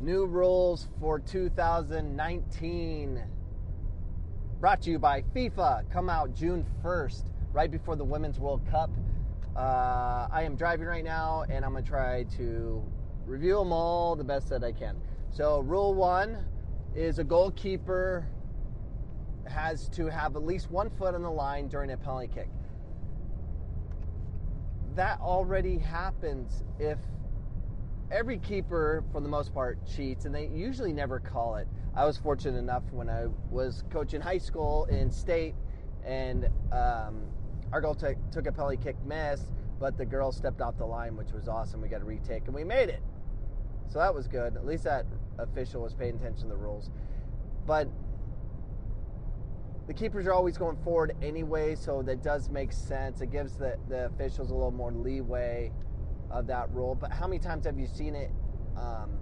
New rules for 2019. Brought to you by FIFA. Come out June 1st, right before the Women's World Cup. Uh, I am driving right now, and I'm going to try to review them all the best that I can. So, rule one is a goalkeeper has to have at least one foot on the line during a penalty kick. That already happens if every keeper, for the most part, cheats, and they usually never call it. I was fortunate enough when I was coaching high school in state, and um, our goal t- took a penalty kick miss, but the girl stepped off the line, which was awesome. We got a retake, and we made it. So that was good. At least that official was paying attention to the rules. But the keepers are always going forward anyway, so that does make sense. It gives the, the officials a little more leeway of that rule. But how many times have you seen it um,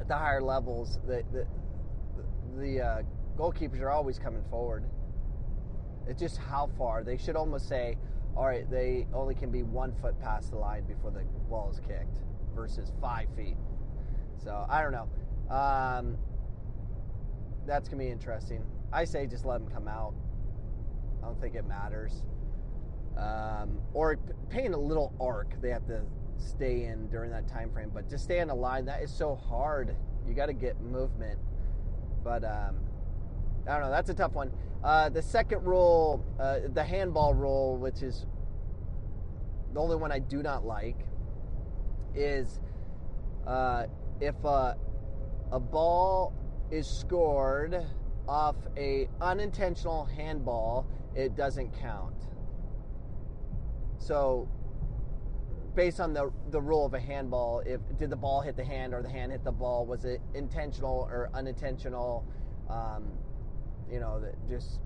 at the higher levels? The the, the uh, goalkeepers are always coming forward. It's just how far. They should almost say, all right, they only can be one foot past the line before the ball is kicked versus five feet. So I don't know. Um, that's gonna be interesting. I say just let them come out. I don't think it matters um, or paint a little arc they have to stay in during that time frame. But to stay in a line, that is so hard. You got to get movement. But um, I don't know. That's a tough one. Uh, the second rule, uh, the handball rule, which is the only one I do not like, is uh, if a, a ball is scored off a unintentional handball, it doesn't count. So, based on the the rule of a handball, if did the ball hit the hand or the hand hit the ball, was it intentional or unintentional? Um, you know, just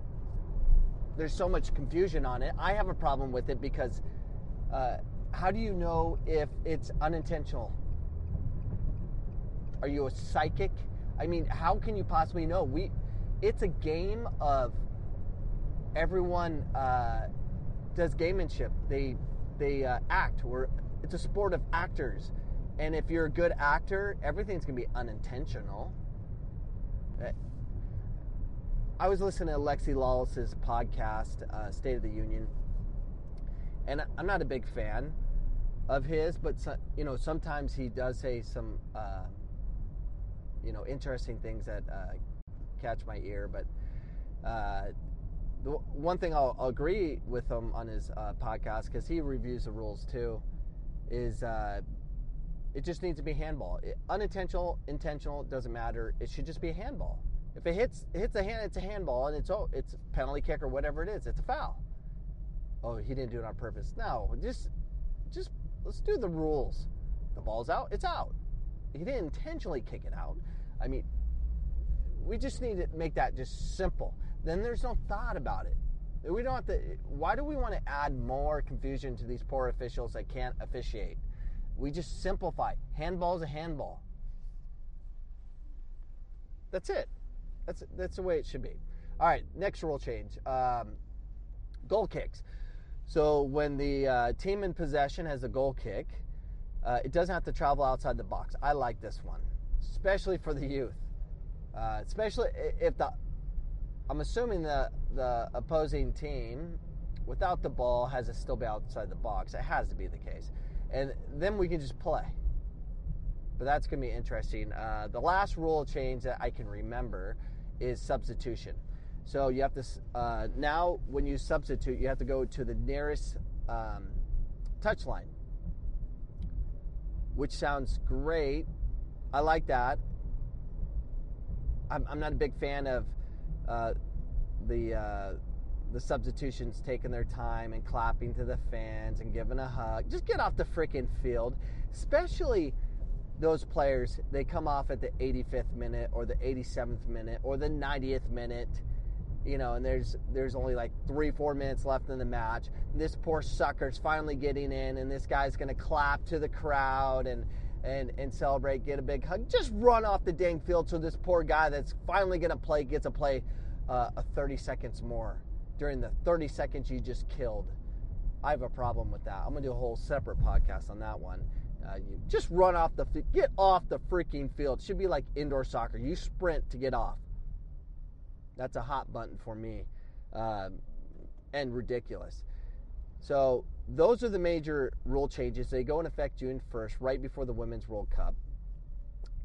there's so much confusion on it. I have a problem with it because uh, how do you know if it's unintentional? Are you a psychic? I mean, how can you possibly know? We, it's a game of everyone. Uh, does gamemanship. They they uh, act. We're, it's a sport of actors, and if you're a good actor, everything's gonna be unintentional. Uh, I was listening to Alexi Lalas's podcast, uh, State of the Union, and I'm not a big fan of his, but so, you know sometimes he does say some uh, you know interesting things that uh, catch my ear, but uh, the one thing I'll, I'll agree with him on his uh, podcast because he reviews the rules too is uh, it just needs to be handball. It, unintentional, intentional doesn't matter. It should just be a handball. If it hits hits a hand, it's a handball, and it's oh, it's penalty kick or whatever it is. It's a foul. Oh, he didn't do it on purpose. No, just just let's do the rules. The ball's out, it's out. He didn't intentionally kick it out. I mean, we just need to make that just simple then there's no thought about it. We don't have to. Why do we want to add more confusion to these poor officials that can't officiate? We just simplify. Handball is a handball. That's it. That's that's the way it should be. All right, next rule change. Um, goal kicks. So when the uh, team in possession has a goal kick, uh, it doesn't have to travel outside the box. I like this one, especially for the youth. Uh, especially if the I'm assuming the the opposing team, without the ball, has to still be outside the box. It has to be the case, and then we can just play. But that's going to be interesting. Uh, the last rule change that I can remember is substitution. So you have to uh, now when you substitute, you have to go to the nearest um, touch line, which sounds great. I like that. I'm, I'm not a big fan of uh, the uh, the substitutions taking their time and clapping to the fans and giving a hug. Just get off the freaking field, especially those players. They come off at the 85th minute or the 87th minute or the 90th minute. You know, and there's there's only like three four minutes left in the match. This poor sucker's finally getting in, and this guy's gonna clap to the crowd and and and celebrate, get a big hug. Just run off the dang field so this poor guy that's finally going to play gets a play uh, a 30 seconds more during the 30 seconds you just killed. I have a problem with that. I'm going to do a whole separate podcast on that one. Uh, you just run off the get off the freaking field. It should be like indoor soccer. You sprint to get off. That's a hot button for me, um, and ridiculous. So those are the major rule changes. They go in effect June 1st, right before the Women's World Cup.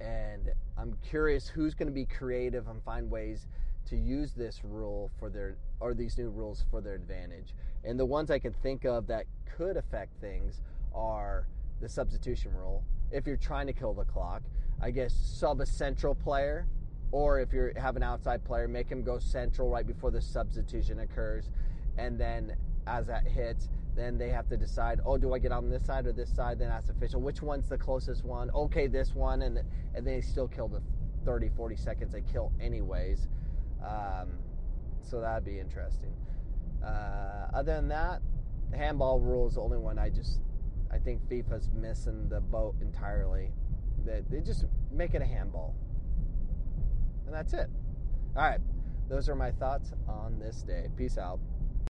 And I'm curious who's going to be creative and find ways to use this rule for their or these new rules for their advantage. And the ones I can think of that could affect things are the substitution rule. If you're trying to kill the clock, I guess sub a central player, or if you have an outside player, make him go central right before the substitution occurs, and then as that hits, then they have to decide, oh, do I get on this side or this side? Then ask official, which one's the closest one? Okay, this one, and and they still kill the 30, 40 seconds they kill anyways. Um, so that'd be interesting. Uh, other than that, handball rule is the only one I just I think FIFA's missing the boat entirely. They, they just make it a handball, and that's it. All right, those are my thoughts on this day. Peace out.